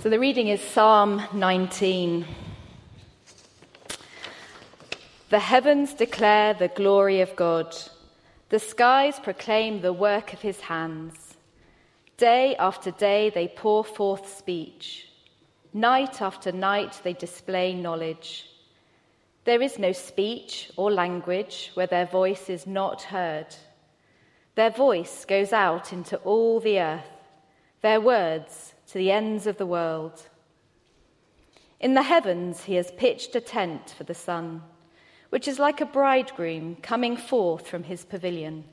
So the reading is Psalm 19. The heavens declare the glory of God, the skies proclaim the work of his hands. Day after day they pour forth speech, night after night they display knowledge. There is no speech or language where their voice is not heard. Their voice goes out into all the earth, their words to the ends of the world. In the heavens, he has pitched a tent for the sun, which is like a bridegroom coming forth from his pavilion,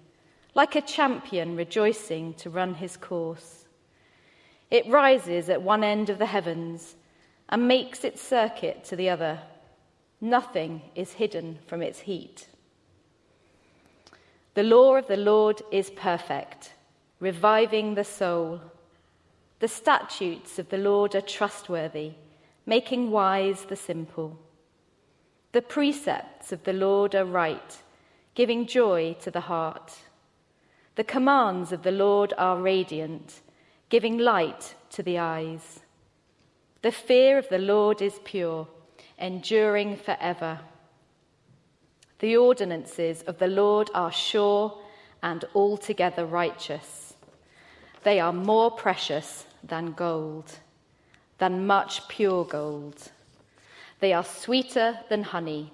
like a champion rejoicing to run his course. It rises at one end of the heavens and makes its circuit to the other. Nothing is hidden from its heat. The law of the Lord is perfect, reviving the soul. The statutes of the Lord are trustworthy, making wise the simple. The precepts of the Lord are right, giving joy to the heart. The commands of the Lord are radiant, giving light to the eyes. The fear of the Lord is pure, enduring forever. The ordinances of the Lord are sure and altogether righteous. They are more precious than gold, than much pure gold. They are sweeter than honey,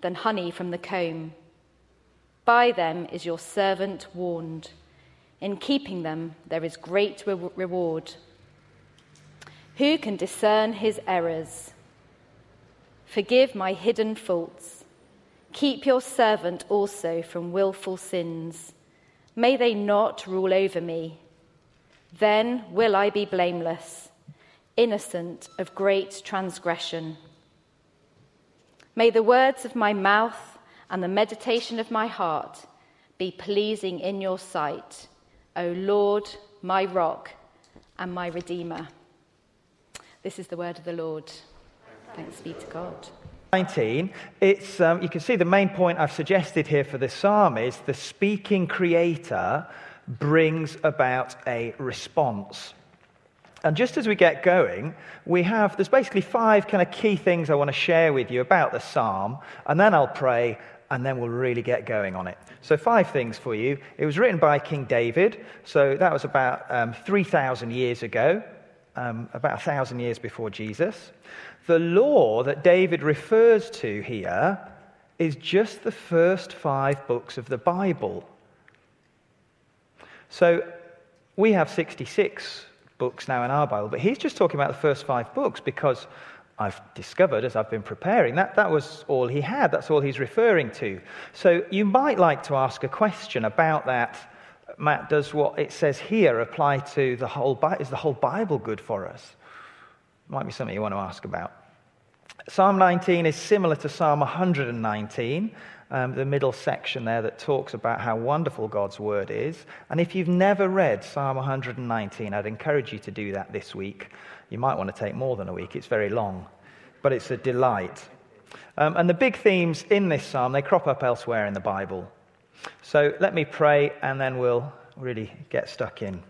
than honey from the comb. By them is your servant warned. In keeping them, there is great re- reward. Who can discern his errors? Forgive my hidden faults. Keep your servant also from wilful sins. May they not rule over me. Then will I be blameless, innocent of great transgression. May the words of my mouth and the meditation of my heart be pleasing in your sight, O Lord, my rock and my redeemer. This is the word of the Lord. Thanks be to God. 19, it's, um, you can see the main point I've suggested here for this psalm is the speaking creator brings about a response. And just as we get going, we have, there's basically five kind of key things I want to share with you about the psalm, and then I'll pray, and then we'll really get going on it. So, five things for you. It was written by King David, so that was about um, 3,000 years ago, um, about 1,000 years before Jesus. The law that David refers to here is just the first five books of the Bible. So we have 66 books now in our Bible, but he's just talking about the first five books because I've discovered as I've been preparing that that was all he had. That's all he's referring to. So you might like to ask a question about that. Matt, does what it says here apply to the whole Bible? Is the whole Bible good for us? Might be something you want to ask about. Psalm 19 is similar to Psalm 119 um, the middle section there that talks about how wonderful God's word is. And if you've never read Psalm 119, I'd encourage you to do that this week. You might want to take more than a week, it's very long, but it's a delight. Um, and the big themes in this psalm, they crop up elsewhere in the Bible. So let me pray and then we'll really get stuck in.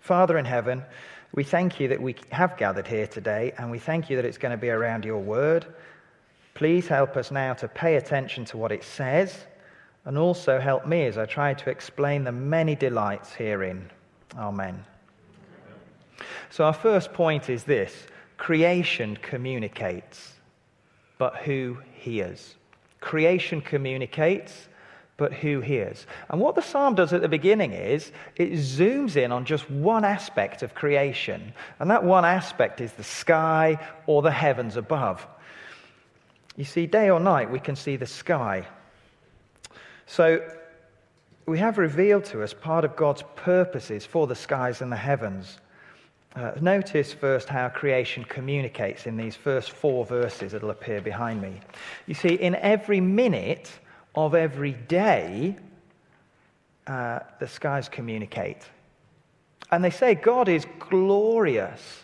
Father in heaven, we thank you that we have gathered here today, and we thank you that it's going to be around your word. Please help us now to pay attention to what it says and also help me as I try to explain the many delights herein. Amen. So, our first point is this creation communicates, but who hears? Creation communicates, but who hears? And what the psalm does at the beginning is it zooms in on just one aspect of creation, and that one aspect is the sky or the heavens above. You see, day or night, we can see the sky. So, we have revealed to us part of God's purposes for the skies and the heavens. Uh, notice first how creation communicates in these first four verses that will appear behind me. You see, in every minute of every day, uh, the skies communicate. And they say God is glorious.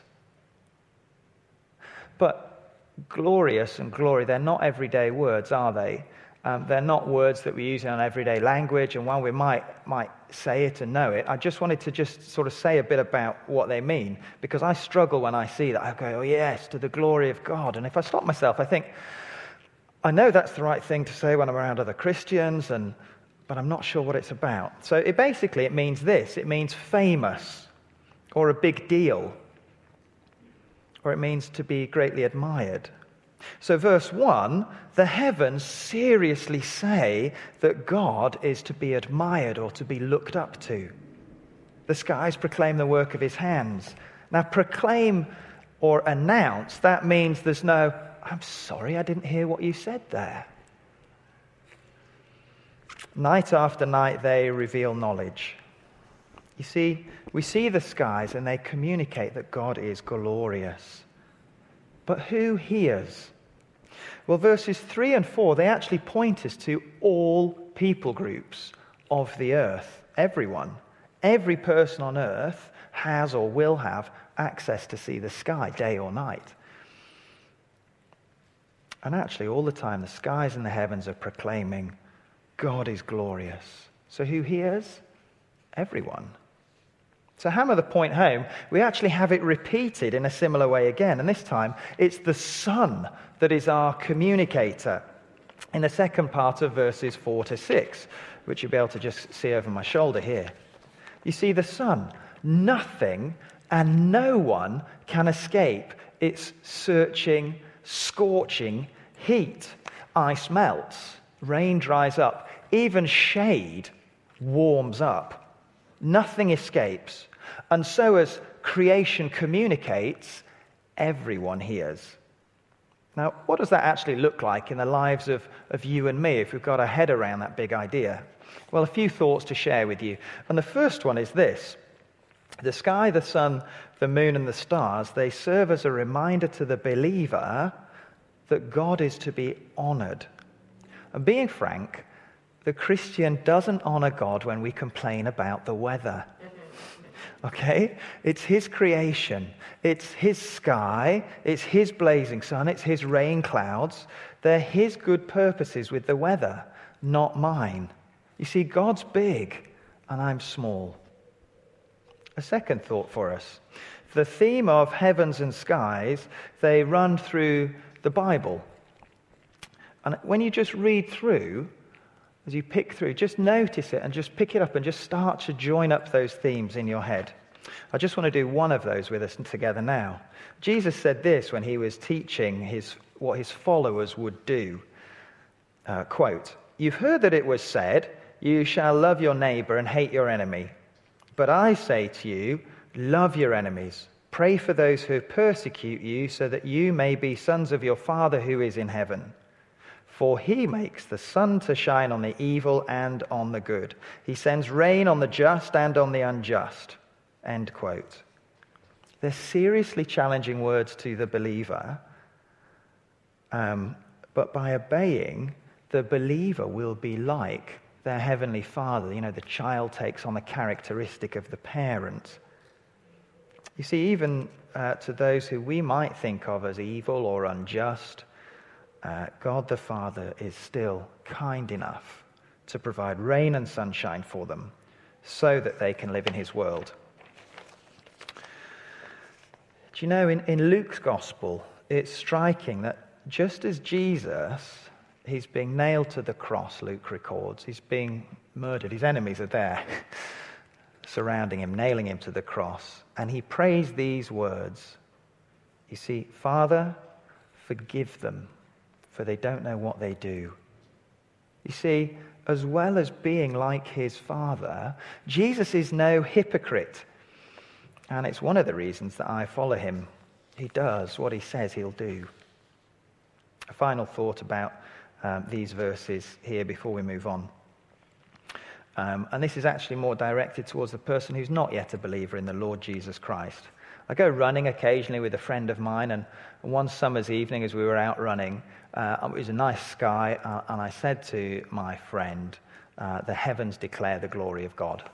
But glorious and glory, they're not everyday words, are they? Um, they're not words that we use in our everyday language, and while we might, might say it and know it, I just wanted to just sort of say a bit about what they mean, because I struggle when I see that. I go, oh, yes, to the glory of God. And if I stop myself, I think, I know that's the right thing to say when I'm around other Christians, and, but I'm not sure what it's about. So it basically, it means this it means famous, or a big deal, or it means to be greatly admired. So, verse 1 the heavens seriously say that God is to be admired or to be looked up to. The skies proclaim the work of his hands. Now, proclaim or announce, that means there's no, I'm sorry, I didn't hear what you said there. Night after night, they reveal knowledge. You see, we see the skies and they communicate that God is glorious. But who hears? Well, verses 3 and 4, they actually point us to all people groups of the earth, everyone. Every person on earth has or will have access to see the sky, day or night. And actually, all the time, the skies and the heavens are proclaiming, God is glorious. So, who hears? Everyone. To hammer the point home, we actually have it repeated in a similar way again. And this time, it's the sun that is our communicator in the second part of verses 4 to 6, which you'll be able to just see over my shoulder here. You see, the sun, nothing and no one can escape its searching, scorching heat. Ice melts, rain dries up, even shade warms up. Nothing escapes. And so, as creation communicates, everyone hears. Now, what does that actually look like in the lives of, of you and me if we've got our head around that big idea? Well, a few thoughts to share with you. And the first one is this the sky, the sun, the moon, and the stars, they serve as a reminder to the believer that God is to be honored. And being frank, the Christian doesn't honor God when we complain about the weather. Okay? It's His creation. It's His sky. It's His blazing sun. It's His rain clouds. They're His good purposes with the weather, not mine. You see, God's big and I'm small. A second thought for us. The theme of heavens and skies, they run through the Bible. And when you just read through, as you pick through, just notice it and just pick it up and just start to join up those themes in your head. I just want to do one of those with us together now. Jesus said this when he was teaching his, what his followers would do. Uh, quote, You've heard that it was said, You shall love your neighbor and hate your enemy. But I say to you, love your enemies. Pray for those who persecute you, so that you may be sons of your Father who is in heaven. For he makes the sun to shine on the evil and on the good. He sends rain on the just and on the unjust. End quote. They're seriously challenging words to the believer. Um, but by obeying, the believer will be like their heavenly father. You know, the child takes on the characteristic of the parent. You see, even uh, to those who we might think of as evil or unjust, uh, God the Father is still kind enough to provide rain and sunshine for them so that they can live in his world. Do you know, in, in Luke's gospel, it's striking that just as Jesus, he's being nailed to the cross, Luke records, he's being murdered, his enemies are there surrounding him, nailing him to the cross, and he prays these words. You see, Father, forgive them for they don't know what they do. You see, as well as being like his Father, Jesus is no hypocrite. And it's one of the reasons that I follow him. He does what he says he'll do. A final thought about um, these verses here before we move on. Um, and this is actually more directed towards the person who's not yet a believer in the Lord Jesus Christ. I go running occasionally with a friend of mine, and one summer's evening as we were out running, uh, it was a nice sky, uh, and I said to my friend, uh, The heavens declare the glory of God.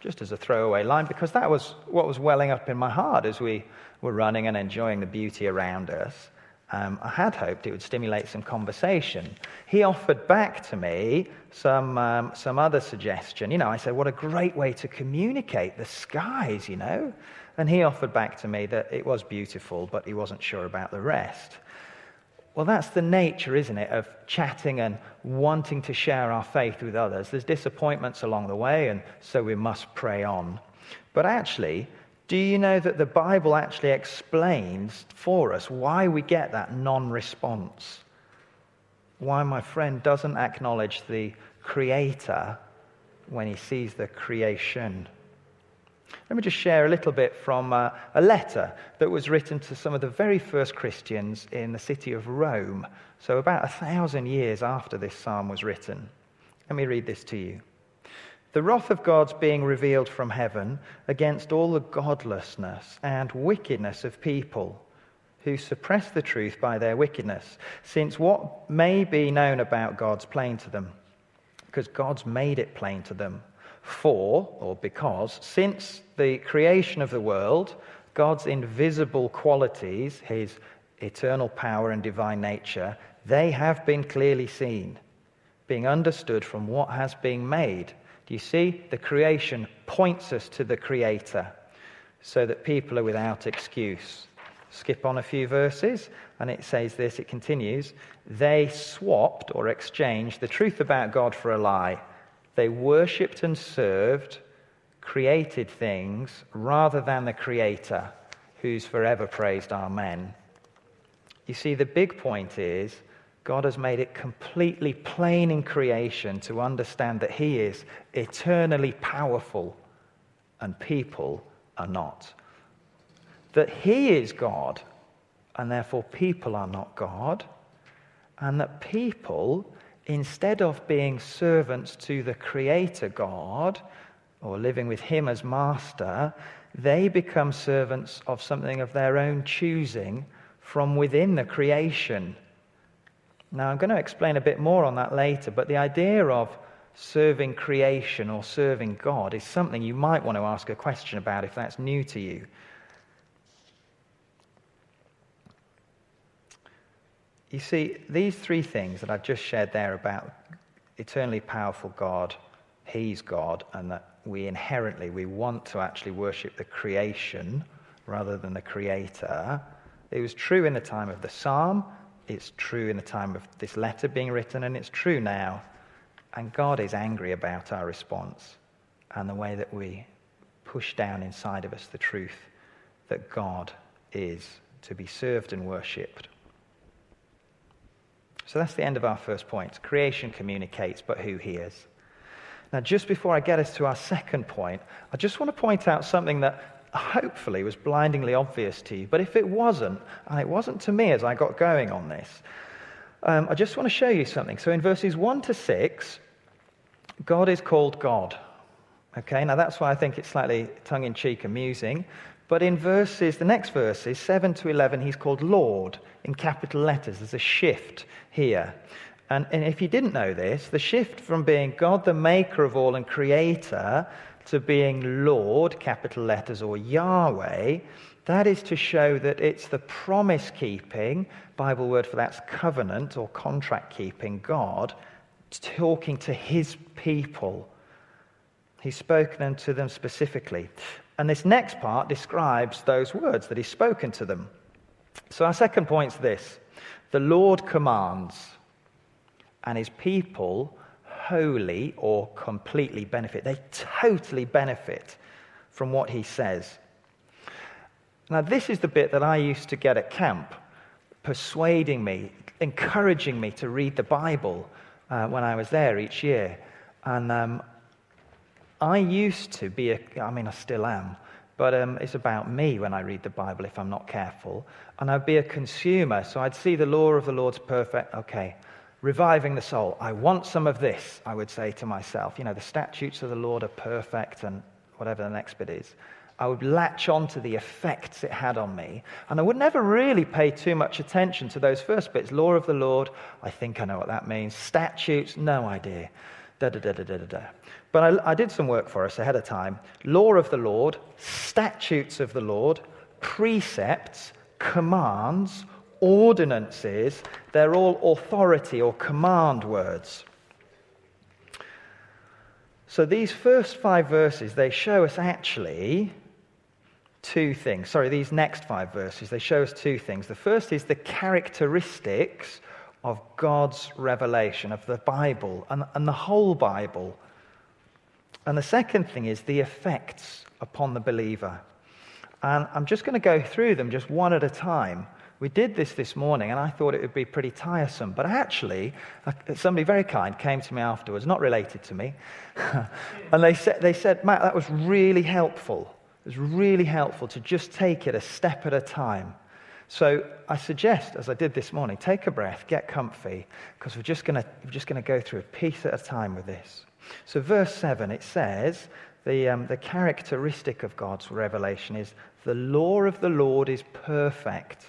Just as a throwaway line, because that was what was welling up in my heart as we were running and enjoying the beauty around us. Um, I had hoped it would stimulate some conversation. He offered back to me some, um, some other suggestion. You know, I said, what a great way to communicate the skies, you know? And he offered back to me that it was beautiful, but he wasn't sure about the rest. Well, that's the nature, isn't it, of chatting and wanting to share our faith with others. There's disappointments along the way, and so we must pray on. But actually, do you know that the Bible actually explains for us why we get that non response? Why my friend doesn't acknowledge the Creator when he sees the creation? Let me just share a little bit from uh, a letter that was written to some of the very first Christians in the city of Rome, so about a thousand years after this psalm was written. Let me read this to you. The wrath of God's being revealed from heaven against all the godlessness and wickedness of people who suppress the truth by their wickedness, since what may be known about God's plain to them, because God's made it plain to them. For, or because, since the creation of the world, God's invisible qualities, his eternal power and divine nature, they have been clearly seen, being understood from what has been made do you see? The creation points us to the Creator so that people are without excuse. Skip on a few verses, and it says this, it continues. They swapped or exchanged the truth about God for a lie. They worshipped and served created things rather than the Creator, who's forever praised. Amen. You see, the big point is God has made it completely plain in creation to understand that He is eternally powerful and people are not. That He is God and therefore people are not God. And that people, instead of being servants to the Creator God or living with Him as master, they become servants of something of their own choosing from within the creation now, I'm going to explain a bit more on that later, but the idea of serving creation or serving God is something you might want to ask a question about if that's new to you. You see, these three things that I've just shared there about eternally powerful God, He's God, and that we inherently we want to actually worship the creation rather than the creator. It was true in the time of the psalm, it's true in the time of this letter being written, and it's true now. And God is angry about our response and the way that we push down inside of us the truth that God is to be served and worshipped. So that's the end of our first point. Creation communicates, but who hears? Now, just before I get us to our second point, I just want to point out something that hopefully was blindingly obvious to you. But if it wasn't, and it wasn't to me as I got going on this, um, I just want to show you something. So in verses 1 to 6, God is called God. Okay, now that's why I think it's slightly tongue in cheek amusing. But in verses, the next verses, 7 to 11, he's called Lord in capital letters. There's a shift here. And, and if you didn't know this, the shift from being God the maker of all and creator to being Lord, capital letters, or Yahweh, that is to show that it's the promise keeping, Bible word for that's covenant or contract keeping God, talking to his people. He's spoken to them specifically. And this next part describes those words that he's spoken to them. So our second point is this the Lord commands, and his people wholly or completely benefit. They totally benefit from what he says. Now, this is the bit that I used to get at camp, persuading me, encouraging me to read the Bible uh, when I was there each year. And um, I used to be a, I mean, I still am, but um, it's about me when I read the Bible if I'm not careful. And I'd be a consumer, so I'd see the law of the Lord's perfect. Okay, reviving the soul. I want some of this, I would say to myself. You know, the statutes of the Lord are perfect, and whatever the next bit is. I would latch on to the effects it had on me. And I would never really pay too much attention to those first bits. Law of the Lord, I think I know what that means. Statutes, no idea. Da da da da da da. But I, I did some work for us ahead of time. Law of the Lord, statutes of the Lord, precepts, commands, ordinances, they're all authority or command words. So these first five verses, they show us actually two things. Sorry, these next five verses, they show us two things. The first is the characteristics of God's revelation, of the Bible and, and the whole Bible. And the second thing is the effects upon the believer. And I'm just going to go through them just one at a time. We did this this morning, and I thought it would be pretty tiresome. But actually, somebody very kind came to me afterwards, not related to me, and they said, they said, Matt, that was really helpful. It was really helpful to just take it a step at a time. So I suggest, as I did this morning, take a breath, get comfy, because we're just going to go through a piece at a time with this. So, verse 7, it says, the, um, the characteristic of God's revelation is the law of the Lord is perfect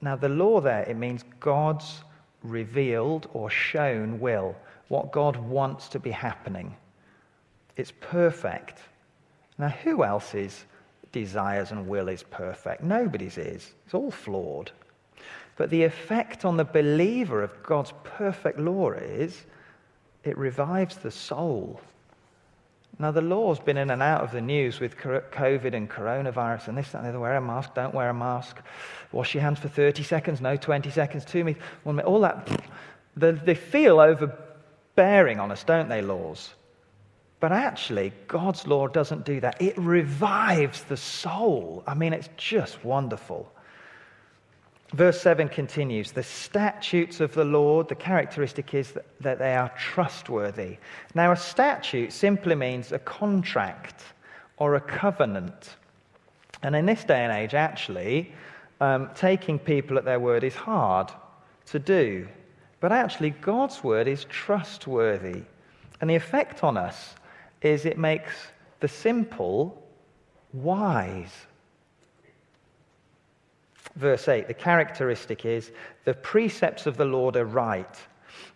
now, the law there, it means God's revealed or shown will, what God wants to be happening. It's perfect. Now, who else's desires and will is perfect? Nobody's is. It's all flawed. But the effect on the believer of God's perfect law is it revives the soul. Now, the law's been in and out of the news with COVID and coronavirus and this, that, and the other. Wear a mask, don't wear a mask. Wash your hands for 30 seconds, no 20 seconds, two minutes. All that. They feel overbearing on us, don't they, laws? But actually, God's law doesn't do that. It revives the soul. I mean, it's just wonderful. Verse 7 continues The statutes of the Lord, the characteristic is that, they are trustworthy. Now, a statute simply means a contract or a covenant. And in this day and age, actually, um, taking people at their word is hard to do. But actually, God's word is trustworthy. And the effect on us is it makes the simple wise. Verse 8 the characteristic is the precepts of the Lord are right.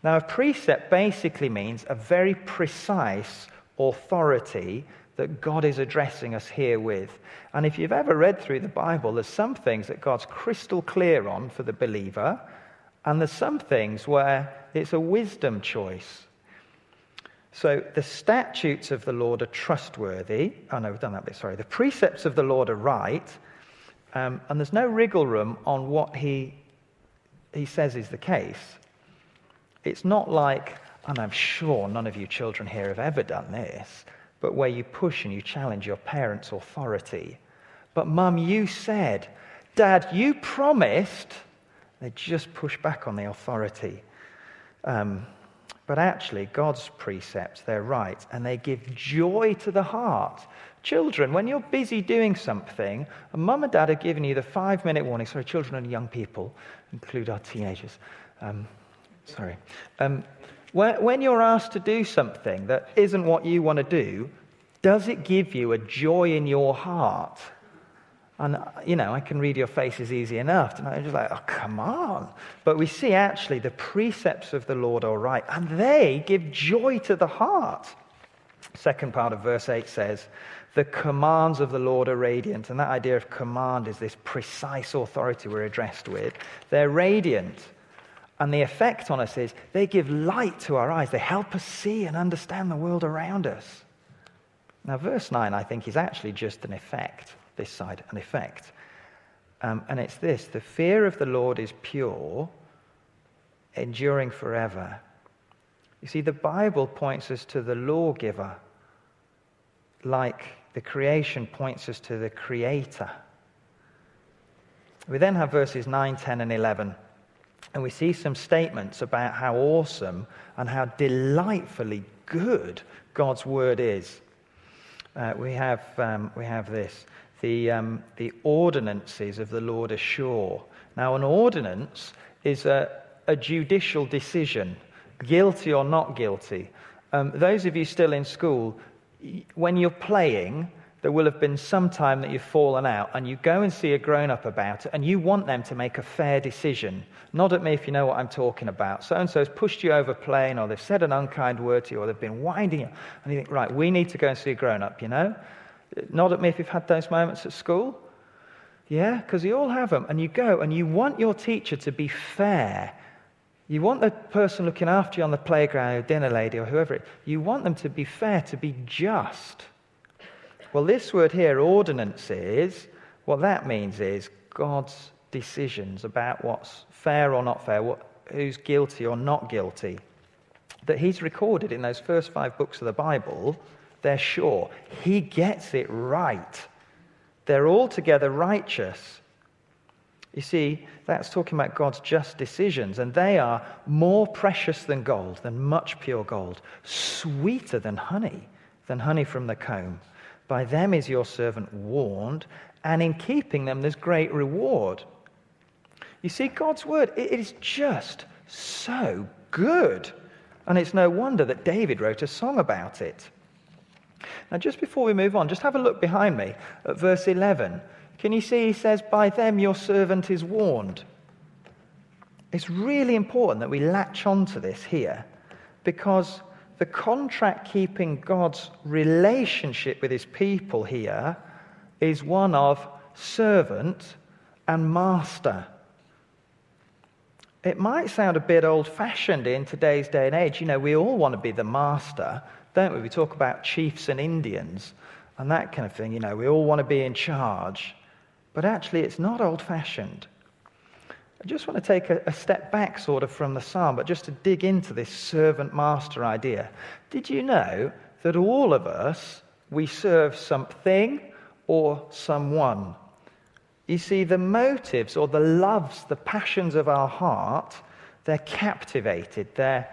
Now, a precept basically means a very precise authority that God is addressing us here with. And if you've ever read through the Bible, there's some things that God's crystal clear on for the believer, and there's some things where it's a wisdom choice. So the statutes of the Lord are trustworthy. Oh, no, we've done that bit, sorry. The precepts of the Lord are right, um, and there's no wriggle room on what he, he says is the case. It's not like, and I'm sure none of you children here have ever done this, but where you push and you challenge your parents' authority. But, Mum, you said, Dad, you promised. They just push back on the authority. Um, but actually, God's precepts, they're right, and they give joy to the heart. Children, when you're busy doing something, and mum and dad are giving you the five minute warning, sorry, children and young people, include our teenagers. Um, sorry. Um, when you're asked to do something that isn't what you want to do, does it give you a joy in your heart? And, you know, I can read your faces easy enough. And I'm just like, oh, come on. But we see actually the precepts of the Lord are right, and they give joy to the heart. Second part of verse 8 says, The commands of the Lord are radiant. And that idea of command is this precise authority we're addressed with. They're radiant. And the effect on us is they give light to our eyes. They help us see and understand the world around us. Now, verse 9, I think, is actually just an effect, this side, an effect. Um, and it's this the fear of the Lord is pure, enduring forever. You see, the Bible points us to the lawgiver, like the creation points us to the creator. We then have verses 9, 10, and 11. And we see some statements about how awesome and how delightfully good God's word is. Uh, we, have, um, we have this the, um, the ordinances of the Lord sure. Now, an ordinance is a, a judicial decision, guilty or not guilty. Um, those of you still in school, when you're playing, there will have been some time that you've fallen out, and you go and see a grown up about it, and you want them to make a fair decision. Nod at me if you know what I'm talking about. So and so has pushed you over playing, or they've said an unkind word to you, or they've been winding you. And you think, right, we need to go and see a grown up, you know? Nod at me if you've had those moments at school. Yeah, because you all have them. And you go and you want your teacher to be fair. You want the person looking after you on the playground, or dinner lady, or whoever, you want them to be fair, to be just. Well, this word here, ordinances, what that means is God's decisions about what's fair or not fair, what, who's guilty or not guilty, that He's recorded in those first five books of the Bible, they're sure. He gets it right. They're altogether righteous. You see, that's talking about God's just decisions, and they are more precious than gold, than much pure gold, sweeter than honey, than honey from the comb. By them is your servant warned, and in keeping them there's great reward. You see, God's word, it is just so good. And it's no wonder that David wrote a song about it. Now, just before we move on, just have a look behind me at verse 11. Can you see he says, By them your servant is warned? It's really important that we latch onto this here because the contract keeping God's relationship with his people here is one of servant and master. It might sound a bit old fashioned in today's day and age. You know, we all want to be the master, don't we? We talk about chiefs and Indians and that kind of thing. You know, we all want to be in charge. But actually, it's not old fashioned. I just want to take a, a, step back, sort of, from the psalm, but just to dig into this servant master idea. Did you know that all of us, we serve something or someone? You see, the motives or the loves, the passions of our heart, they're captivated, they're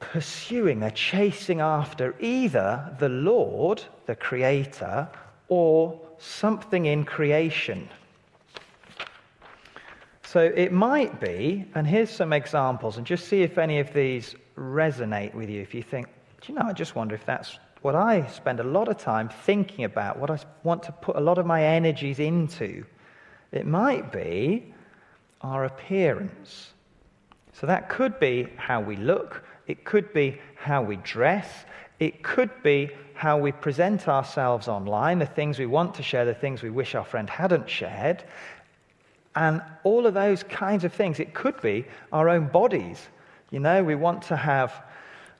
pursuing, they're chasing after either the Lord, the Creator, or something in creation. So it might be, and here's some examples, and just see if any of these resonate with you. If you think, do you know, I just wonder if that's what I spend a lot of time thinking about, what I want to put a lot of my energies into. It might be our appearance. So that could be how we look, it could be how we dress, it could be how we present ourselves online, the things we want to share, the things we wish our friend hadn't shared. And all of those kinds of things. It could be our own bodies. You know, we want to have,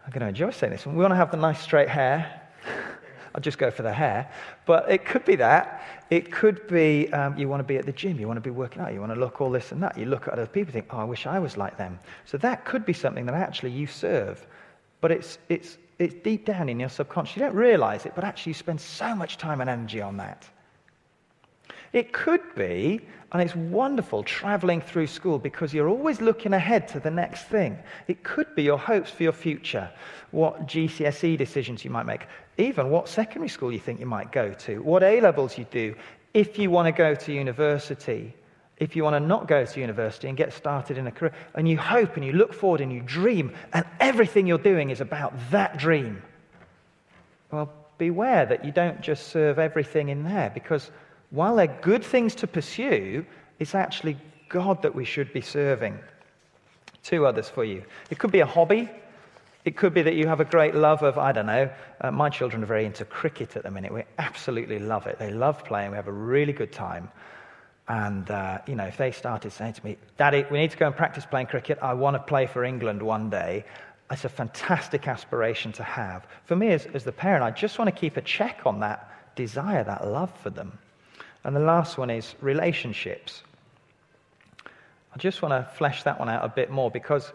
I'm going to enjoy saying this, we want to have the nice straight hair. I'll just go for the hair. But it could be that. It could be um, you want to be at the gym, you want to be working out, you want to look all this and that. You look at other people think, oh, I wish I was like them. So that could be something that actually you serve. But it's, it's, it's deep down in your subconscious. You don't realize it, but actually you spend so much time and energy on that. It could be, and it's wonderful traveling through school because you're always looking ahead to the next thing. It could be your hopes for your future, what GCSE decisions you might make, even what secondary school you think you might go to, what A levels you do, if you want to go to university, if you want to not go to university and get started in a career, and you hope and you look forward and you dream, and everything you're doing is about that dream. Well, beware that you don't just serve everything in there, because while they're good things to pursue, it's actually God that we should be serving. Two others for you. It could be a hobby. It could be that you have a great love of, I don't know, uh, my children are very into cricket at the minute. We absolutely love it. They love playing. We have a really good time. And, uh, you know, if they started saying to me, Daddy, we need to go and practice playing cricket, I want to play for England one day, it's a fantastic aspiration to have. For me, as, as the parent, I just want to keep a check on that desire, that love for them. And the last one is relationships. I just want to flesh that one out a bit more because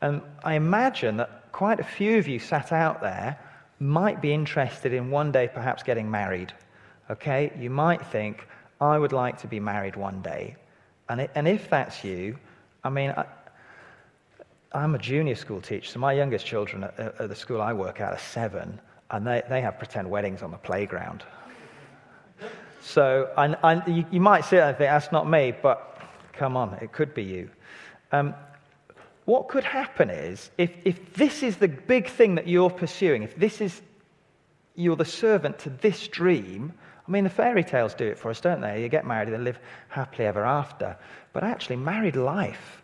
um, I imagine that quite a few of you sat out there might be interested in one day perhaps getting married. Okay? You might think, I would like to be married one day. And, it, and if that's you, I mean, I, am a junior school teacher, so my youngest children at, at, the school I work at are seven, and they, they have pretend weddings on the playground. So and, and you, you, might sit and think, that's not me, but come on, it could be you. Um, what could happen is, if, if this is the big thing that you're pursuing, if this is, you're the servant to this dream, I mean, the fairy tales do it for us, don't they? You get married and live happily ever after. But actually, married life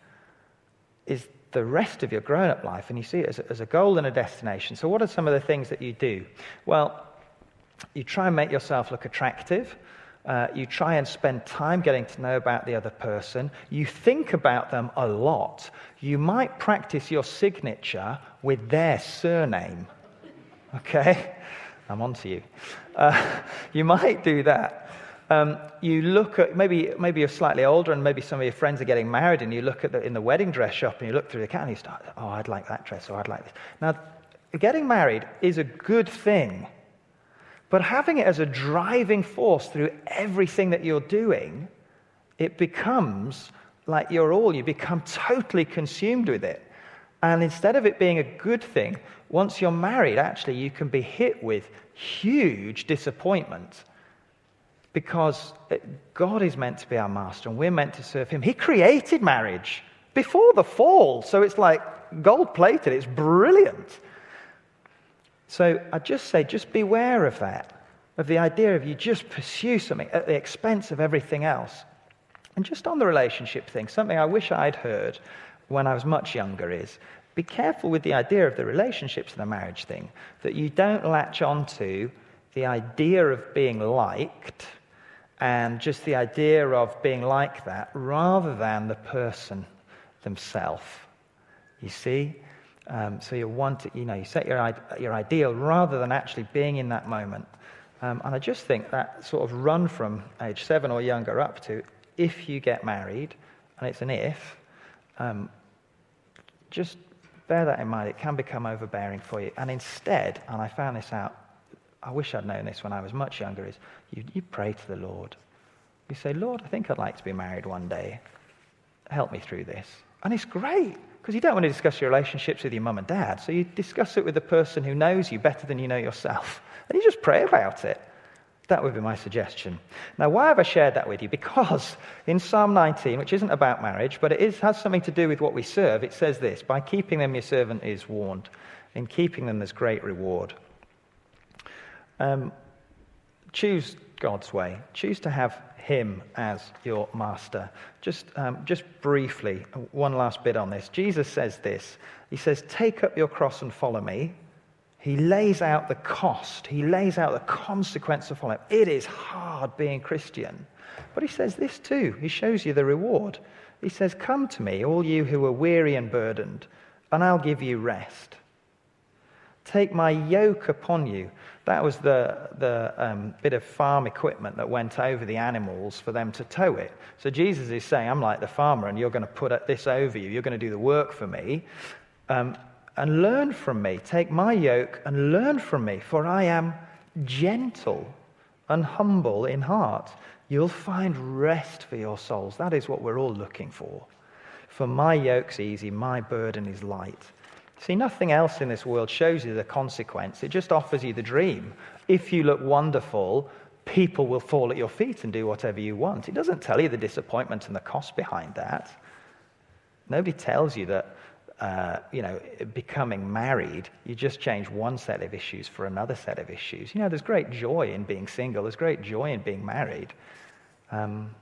is the rest of your grown up life, and you see it as a, as a goal and a destination. So, what are some of the things that you do? Well, you try and make yourself look attractive. Uh, you try and spend time getting to know about the other person. You think about them a lot. You might practice your signature with their surname. Okay? I'm on to you. Uh, you might do that. Um, you look at maybe maybe you're slightly older and maybe some of your friends are getting married and you look at the, in the wedding dress shop and you look through the calendar and you start oh I'd like that dress or I'd like this now getting married is a good thing but having it as a driving force through everything that you're doing it becomes like you're all you become totally consumed with it and instead of it being a good thing once you're married actually you can be hit with huge disappointment because uh, God is meant to be our master and we're meant to serve him. He created marriage before the fall, so it's like gold plated, it's brilliant. So I just say, just beware of that, of the idea of you just pursue something at the expense of everything else. And just on the relationship thing, something I wish I'd heard when I was much younger is be careful with the idea of the relationships and the marriage thing, that you don't latch onto the idea of being liked and just the idea of being like that rather than the person themselves. You see? Um, so you want to, you know, you set your, your ideal rather than actually being in that moment. Um, and I just think that sort of run from age seven or younger up to if you get married, and it's an if, um, just bear that in mind. It can become overbearing for you. And instead, and I found this out I wish I'd known this when I was much younger, is you, you pray to the Lord. You say, Lord, I think I'd like to be married one day. Help me through this. And it's great because you don't want to discuss your relationships with your mum and dad. So you discuss it with the person who knows you better than you know yourself. And you just pray about it. That would be my suggestion. Now, why have I shared that with you? Because in Psalm 19, which isn't about marriage, but it is, has something to do with what we serve, it says this By keeping them, your servant is warned. In keeping them, there's great reward. Um, choose God's way. Choose to have Him as your master. Just, um, just briefly, one last bit on this. Jesus says this He says, Take up your cross and follow me. He lays out the cost, he lays out the consequence of following. It is hard being Christian. But he says this too. He shows you the reward. He says, Come to me, all you who are weary and burdened, and I'll give you rest. Take my yoke upon you. That was the, the um, bit of farm equipment that went over the animals for them to tow it. So Jesus is saying, I'm like the farmer, and you're going to put this over you. You're going to do the work for me. Um, and learn from me. Take my yoke and learn from me, for I am gentle and humble in heart. You'll find rest for your souls. That is what we're all looking for. For my yoke's easy, my burden is light. See, nothing else in this world shows you the consequence. It just offers you the dream. If you look wonderful, people will fall at your feet and do whatever you want. It doesn't tell you the disappointment and the cost behind that. Nobody tells you that, uh, you know, becoming married, you just change one set of issues for another set of issues. You know, there's great joy in being single, there's great joy in being married. Um,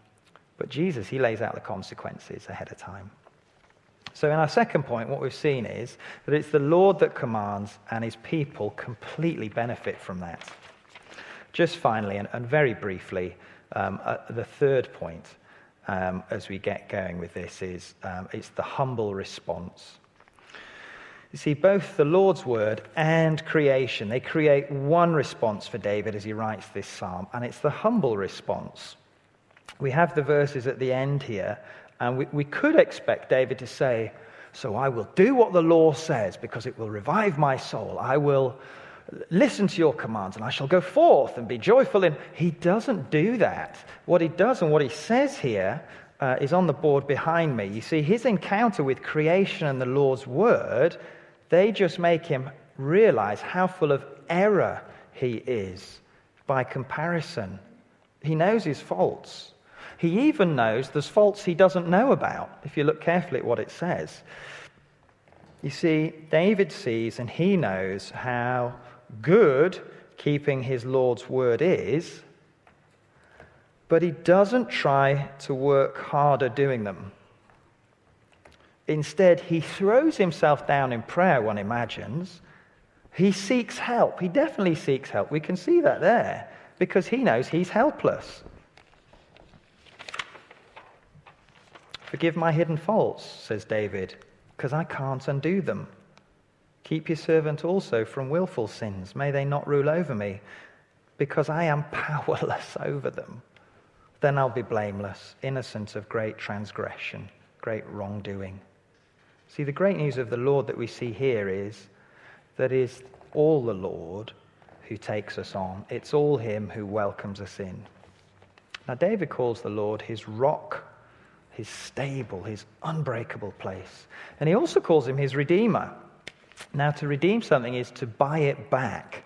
but Jesus, he lays out the consequences ahead of time. So, in our second point, what we've seen is that it's the Lord that commands, and his people completely benefit from that. Just finally, and, and very briefly, um, uh, the third point um, as we get going with this is um, it's the humble response. You see, both the Lord's word and creation, they create one response for David as he writes this psalm, and it's the humble response. We have the verses at the end here and we, we could expect David to say, So I will do what the law says because it will revive my soul. I will listen to your commands and I shall go forth and be joyful in. He doesn't do that. What he does and what he says here uh, is on the board behind me. You see, his encounter with creation and the Lord's word, they just make him realize how full of error he is by comparison. He knows his faults. He even knows there's faults he doesn't know about, if you look carefully at what it says. You see, David sees and he knows how good keeping his Lord's word is, but he doesn't try to work harder doing them. Instead, he throws himself down in prayer, one imagines. He seeks help. He definitely seeks help. We can see that there because he knows he's helpless. Forgive my hidden faults, says David, because I can't undo them. Keep your servant also from wilful sins. May they not rule over me, because I am powerless over them. Then I'll be blameless, innocent of great transgression, great wrongdoing. See, the great news of the Lord that we see here is that it is all the Lord who takes us on. It's all Him who welcomes us in. Now, David calls the Lord his rock, his stable, his unbreakable place. And he also calls him his redeemer. Now, to redeem something is to buy it back.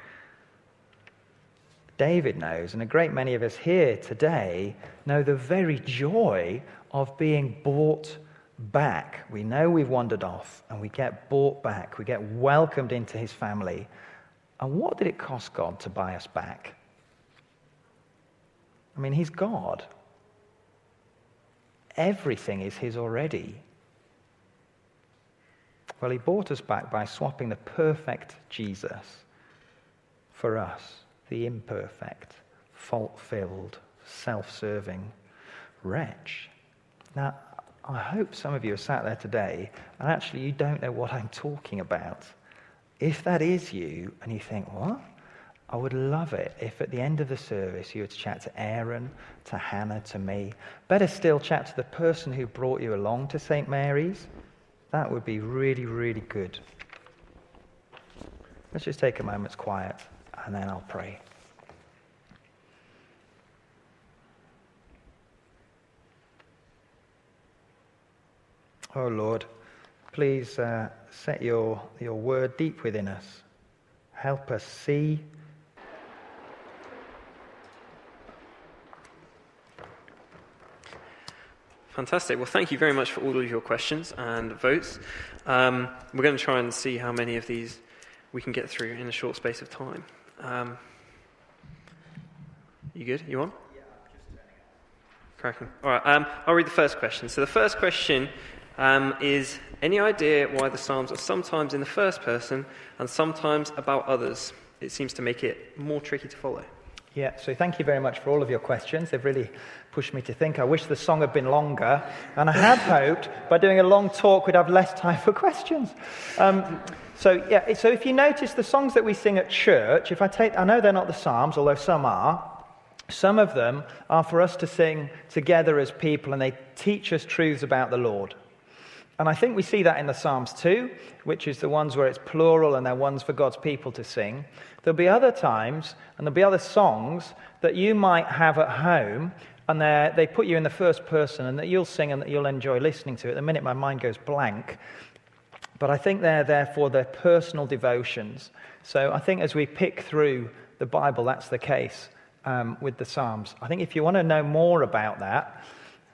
David knows, and a great many of us here today know the very joy of being bought back. We know we've wandered off, and we get bought back. We get welcomed into his family. And what did it cost God to buy us back? I mean, he's God. Everything is his already. Well, he bought us back by swapping the perfect Jesus for us, the imperfect, fault filled, self serving wretch. Now, I hope some of you are sat there today and actually you don't know what I'm talking about. If that is you and you think, what? I would love it if at the end of the service you were to chat to Aaron, to Hannah, to me. Better still, chat to the person who brought you along to St. Mary's. That would be really, really good. Let's just take a moment's quiet and then I'll pray. Oh Lord, please uh, set your, your word deep within us. Help us see Fantastic. Well, thank you very much for all of your questions and votes. Um, we're going to try and see how many of these we can get through in a short space of time. Um, you good? You on? Yeah, I'm just turning it. Cracking. All right. Um, I'll read the first question. So the first question um, is: Any idea why the Psalms are sometimes in the first person and sometimes about others? It seems to make it more tricky to follow. Yeah, so thank you very much for all of your questions. They've really pushed me to think. I wish the song had been longer, and I had hoped by doing a long talk we'd have less time for questions. Um, so, yeah, so if you notice the songs that we sing at church, if I take, I know they're not the Psalms, although some are. Some of them are for us to sing together as people, and they teach us truths about the Lord. And I think we see that in the Psalms too, which is the ones where it's plural and they're ones for God's people to sing. There'll be other times, and there'll be other songs that you might have at home, and they put you in the first person, and that you'll sing and that you'll enjoy listening to. At the minute, my mind goes blank. But I think they're there for their personal devotions. So I think as we pick through the Bible, that's the case um, with the Psalms. I think if you want to know more about that,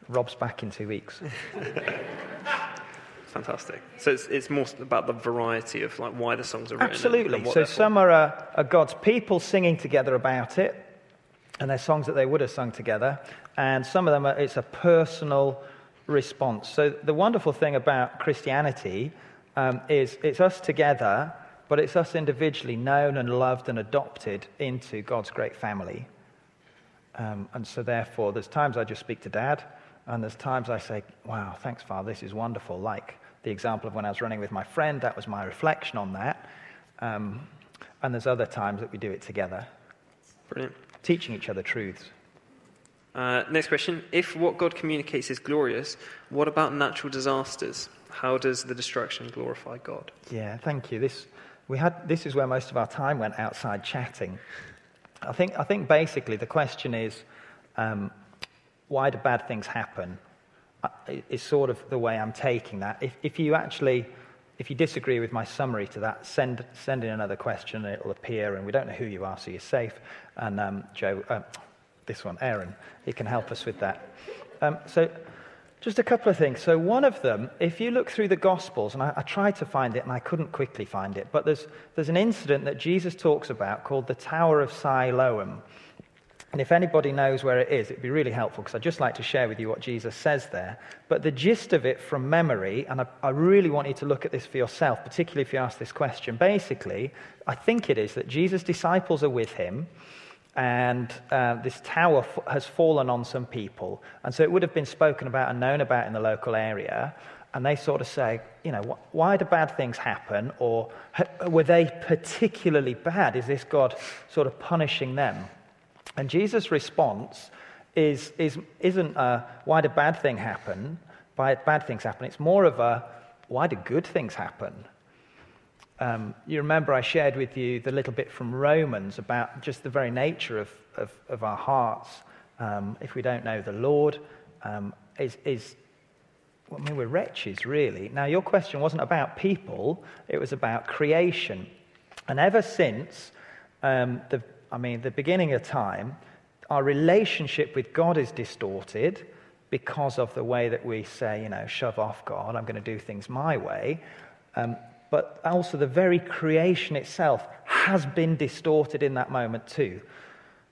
Rob's back in two weeks. fantastic. So it's, it's more about the variety of like why the songs are written. Absolutely. So some are, uh, are God's people singing together about it, and they're songs that they would have sung together, and some of them are, it's a personal response. So the wonderful thing about Christianity um, is it's us together, but it's us individually known and loved and adopted into God's great family. Um, and so therefore, there's times I just speak to Dad. And there's times I say, wow, thanks, Father, this is wonderful. Like the example of when I was running with my friend, that was my reflection on that. Um, and there's other times that we do it together. Brilliant. Teaching each other truths. Uh, next question. If what God communicates is glorious, what about natural disasters? How does the destruction glorify God? Yeah, thank you. This, we had, this is where most of our time went outside chatting. I think, I think basically the question is um, why do bad things happen? Is sort of the way I'm taking that. If, if you actually, if you disagree with my summary to that, send, send in another question and it'll appear, and we don't know who you are, so you're safe. And um, Joe, uh, this one, Aaron, he can help us with that. Um, so, just a couple of things. So, one of them, if you look through the Gospels, and I, I, tried to find it and I couldn't quickly find it, but there's, there's an incident that Jesus talks about called the Tower of Siloam. And if anybody knows where it is, it'd be really helpful because I'd just like to share with you what Jesus says there. But the gist of it from memory, and I, I, really want you to look at this for yourself, particularly if you ask this question. Basically, I think it is that Jesus' disciples are with him, and uh, this tower f- has fallen on some people. And so it would have been spoken about and known about in the local area. And they sort of say, you know, wh- why do bad things happen? Or were they particularly bad? Is this God sort of punishing them? And Jesus' response is, is, isn't a, why do bad things happen? Why bad things happen? It's more of a, why do good things happen? Um, you remember I shared with you the little bit from Romans about just the very nature of, of, of our hearts. Um, if we don't know the Lord, um, is, is well, I mean, we're wretches, really. Now, your question wasn't about people, it was about creation. And ever since um, the, I mean, the beginning of time, our relationship with God is distorted because of the way that we say, you know, shove off God, I'm going to do things my way. Um, but also the very creation itself has been distorted in that moment too.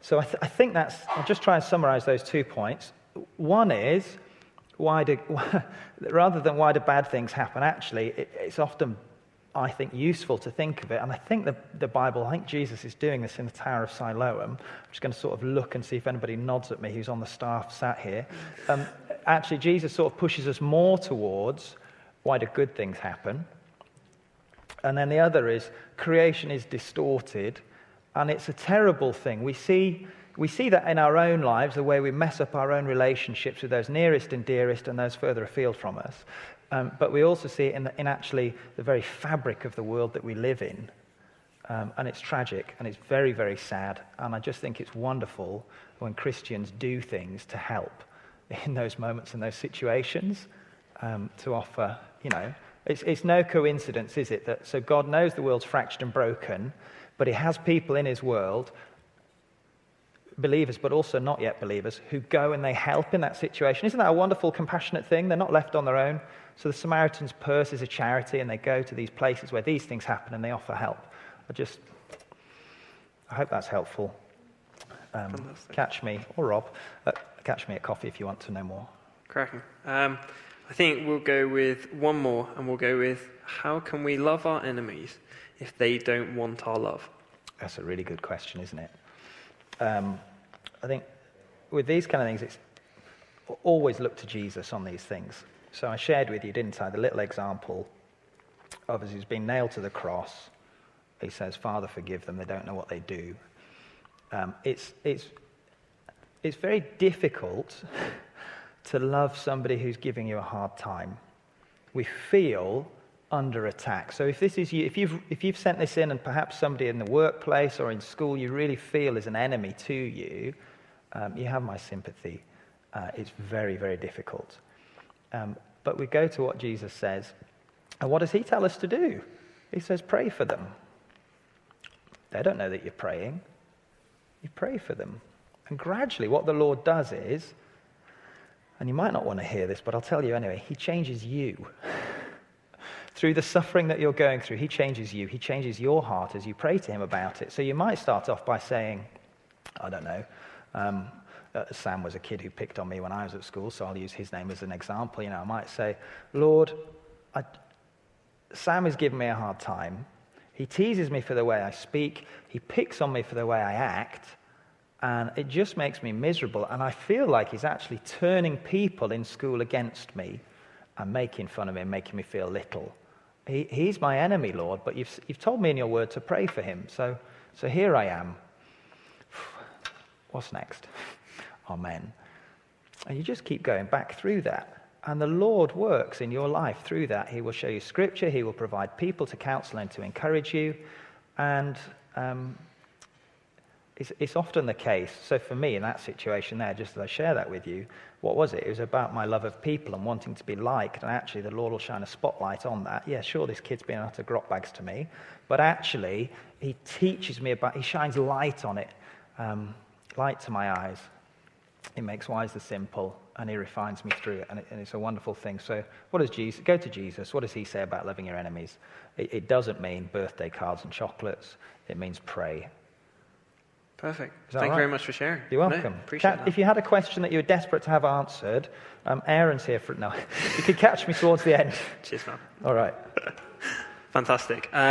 So I, th- I think that's, I'll just try and summarize those two points. One is, why do, rather than why do bad things happen, actually, it, it's often, I think, useful to think of it. And I think the, the Bible, I think Jesus is doing this in the Tower of Siloam. I'm just going to sort of look and see if anybody nods at me who's on the staff sat here. Um, actually, Jesus sort of pushes us more towards why do good things happen and then the other is creation is distorted, and it's a terrible thing. We see, we see that in our own lives, the way we mess up our own relationships with those nearest and dearest and those further afield from us. Um, but we also see it in, the, in, actually the very fabric of the world that we live in. Um, and it's tragic and it's very, very sad. And I just think it's wonderful when Christians do things to help in those moments and those situations um, to offer, you know, it's, it's no coincidence, is it? That, so God knows the world's fractured and broken, but He has people in His world, believers, but also not yet believers, who go and they help in that situation. Isn't that a wonderful, compassionate thing? They're not left on their own. So the Samaritan's Purse is a charity, and they go to these places where these things happen and they offer help. I just, I hope that's helpful. Um, catch me, or Rob, uh, catch me at coffee if you want to know more. Cracking. Um, I think we'll go with one more, and we'll go with how can we love our enemies if they don't want our love? That's a really good question, isn't it? Um, I think with these kind of things, it's always look to Jesus on these things. So I shared with you, didn't I, the little example of as he's been nailed to the cross. He says, Father, forgive them, they don't know what they do. Um, it's, it's, it's very difficult to love somebody who's giving you a hard time. We feel under attack. So if this is you, if you've, if you've sent this in and perhaps somebody in the workplace or in school you really feel is an enemy to you, um, you have my sympathy. Uh, it's very, very difficult. Um, but we go to what Jesus says. And what does he tell us to do? He says, pray for them. They don't know that you're praying. You pray for them. And gradually, what the Lord does is and you might not want to hear this, but I'll tell you anyway, He changes you. through the suffering that you're going through, He changes you. He changes your heart as you pray to Him about it. So you might start off by saying, I don't know, um, uh, Sam was a kid who picked on me when I was at school, so I'll use his name as an example. You know, I might say, Lord, I, Sam is giving me a hard time. He teases me for the way I speak. He picks on me for the way I act. And it just makes me miserable. And I feel like he's actually turning people in school against me and making fun of me and making me feel little. He, he's my enemy, Lord, but you've, you've told me in your word to pray for him. So, so here I am. What's next? Amen. And you just keep going back through that. And the Lord works in your life through that. He will show you scripture, He will provide people to counsel and to encourage you. And um, it's, it's often the case. So for me, in that situation there, just as I share that with you, what was it? It was about my love of people and wanting to be liked. And actually, the Lord will shine a spotlight on that. Yeah, sure, this kid's been out of grot bags to me. But actually, he teaches me about, he shines light on it, um, light to my eyes. He makes wise the simple and he refines me through it. And, it, and it's a wonderful thing. So, what does Jesus, go to Jesus. What does he say about loving your enemies? It, it doesn't mean birthday cards and chocolates, it means pray Perfect. Thank right? you very much for sharing. You're welcome. No, appreciate that. if you had a question that you were desperate to have answered, um, Aaron's here for it. now. you could catch me towards the end. Cheers, man. All right. Fantastic.